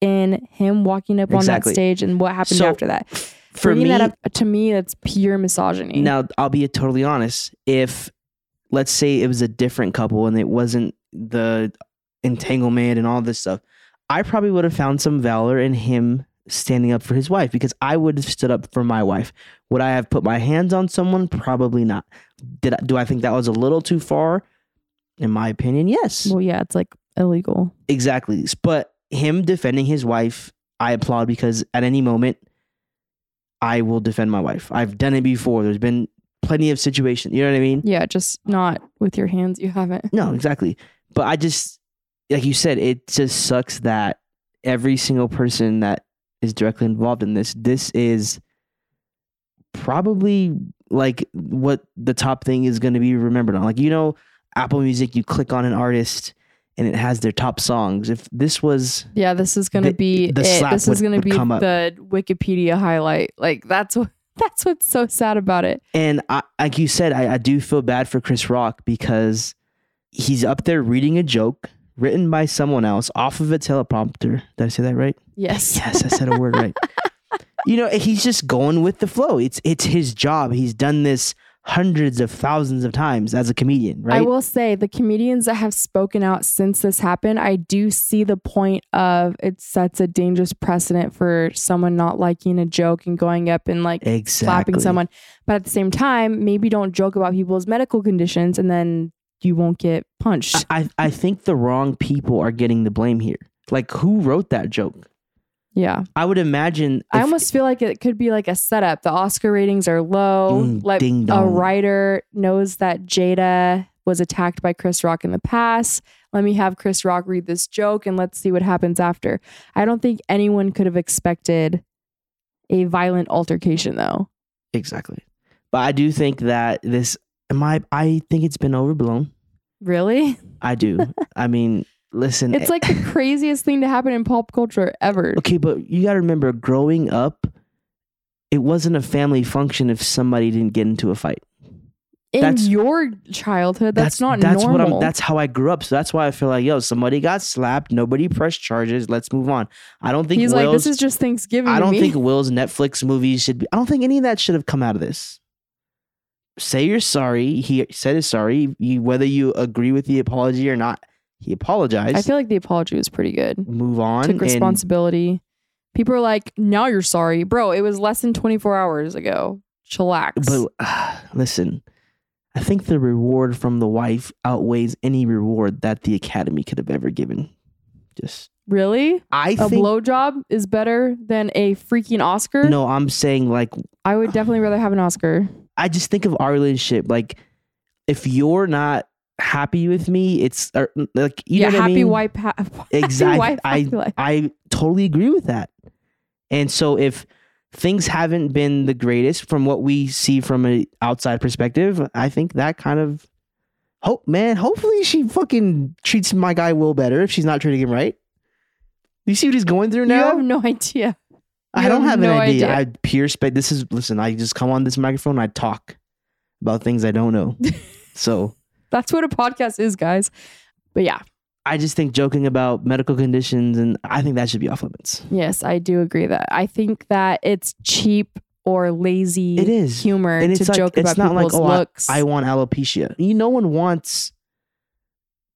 in him walking up on that stage and what happened So, after that For bringing me, that up uh, to me that's pure misogyny Now, I'll be totally honest. If, let's say, it was a different couple and it wasn't the entanglement and all this stuff, I probably would have found some valor in him standing up for his wife because I would have stood up for my wife. Would I have put my hands on someone? Probably not. Did I, do I think that was a little too far? In my opinion, yes. well yeah it's like illegal Exactly. But him defending his wife, I applaud because at any moment, I will defend my wife. I've done it before. There's been plenty of situations. You know what I mean? yeah just not with your hands you haven't No, exactly. But I just, like you said, it just sucks that every single person that is directly involved in this, this is probably like what the top thing is going to be remembered on. Like, you know, Apple Music, you click on an artist and it has their top songs. If this was yeah this is gonna The- be the it this is gonna be the wikipedia highlight like that's what that's what's so sad about it And I, like you said, I, I do feel bad for Chris Rock because he's up there reading a joke written by someone else off of a teleprompter. Did I say that right? yes Yes, I said a word right. You know, he's just going with the flow. It's it's his job. He's done this hundreds of thousands of times as a comedian, right? I will say the comedians that have spoken out since this happened, I do see the point of it sets a dangerous precedent for someone not liking a joke and going up and like exactly. slapping someone. But at the same time, maybe don't joke about people's medical conditions and then you won't get punched. I, I think the wrong people are getting the blame here. Like who wrote that joke? Yeah. I would imagine. I almost feel like it could be like a setup. The Oscar ratings are low. Mm, like ding a dong. writer knows that Jada was attacked by Chris Rock in the past. Let me have Chris Rock read this joke and let's see what happens after. I don't think anyone could have expected a violent altercation though. exactly. But I do think that this. Am I? I think it's been overblown. Really? I do. I mean, listen. It's eh, like the craziest thing to happen in pop culture ever. Okay, but you got to remember, growing up, it wasn't a family function if somebody didn't get into a fight. In that's- your childhood, that's, not that's normal. what I'm. That's how I grew up. So that's why I feel like, yo, somebody got slapped. Nobody pressed charges. Let's move on. I don't think He's Will's, like, this is just Thanksgiving. I don't think Will's Netflix movies should be. I don't think any of that should have come out of this. Say you're sorry. He said he's sorry. You, whether you agree with the apology or not, he apologized. I feel like the apology was pretty good. move on. Took and- responsibility. People are like, now you're sorry. Bro, it was less than 24 hours ago. Chillax. But uh, listen, I think the reward from the wife outweighs any reward that the academy could have ever given. Just really? I A think blowjob is better than a freaking Oscar? no, I'm saying like I would definitely rather have an Oscar. I just think of our relationship like if you're not happy with me, it's or, like you yeah, know happy I mean. wife. Ha- Exactly. wife, I life. I totally agree with that. And so if things haven't been the greatest from what we see from an outside perspective, I think that kind of hope man, hopefully she fucking treats my guy Will better if she's not treating him right. You see what he's going through You now? have no idea. I you don't have have no an idea. idea. I pure spec this is listen, I just come on this microphone I talk about things I don't know. so That's what a podcast is, guys. But yeah, I just think joking about medical conditions and I think that should be off limits. yes, I do agree that. I think that it's cheap or lazy It is. humor and to like joke it's about not like people's oh I- looks. I, want alopecia. You no one wants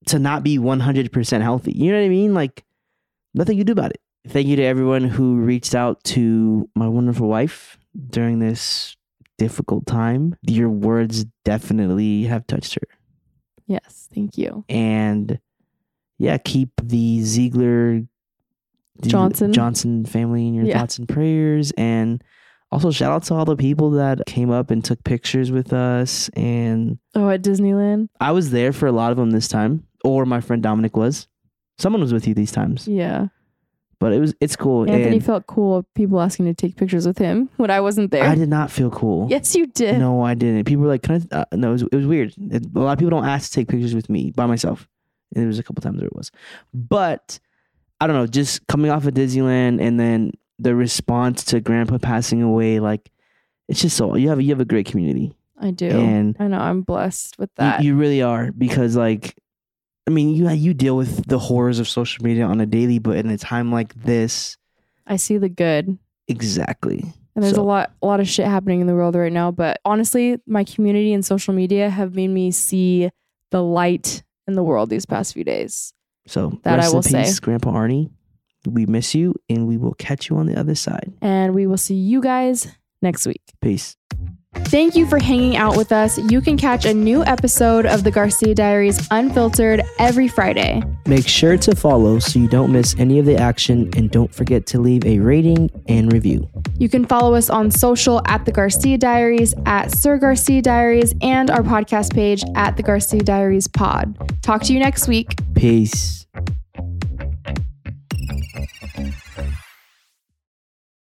to not be one hundred percent healthy. You know what I mean? Like nothing you do about it. Thank you to everyone who reached out to my wonderful wife during this difficult time. Your words definitely have touched her, yes, thank you. and yeah, keep the Ziegler the Johnson. Johnson family in your Yeah. thoughts and prayers and. Also, shout out to all the people that came up and took pictures with us and Oh, at Disneyland? I was there for a lot of them this time, or my friend Dominic was. Someone was with you these times, Yeah. But it was it's cool. Anthony and felt cool of people asking to take pictures with him when I wasn't there. I did not feel cool. Yes, you did. No, I didn't. People were like, "Can I?" Uh, no, it was, it was weird. It- a lot of people don't ask to take pictures with me by myself, and there was a couple times where it was. But I don't know. Just coming off of Disneyland, and then the response to Grandpa passing away, like it's just so you have you have a great community. I do. And- I know. I'm blessed with You- that. You, really are because like I mean you you deal with the horrors of social media on a daily, but in a time like this, I see the good. exactly. And there's So- a lot a lot of shit happening in the world right now. But honestly, my community and social media have made me see the light in the world these past few days. So That I will say. peace, Grandpa Arnie. We miss you, and we will catch you on the other side. And we will see you guys next week. Peace. Thank you for hanging out with us. You can catch a new episode of the Garcia Diaries Unfiltered every Friday. Make sure to follow so you don't miss any of the action, and don't forget to leave a rating and review. You can follow us on social at the Garcia Diaries, at Sir Garcia Diaries, and our podcast page at the Garcia Diaries Pod. Talk to you next week. Peace.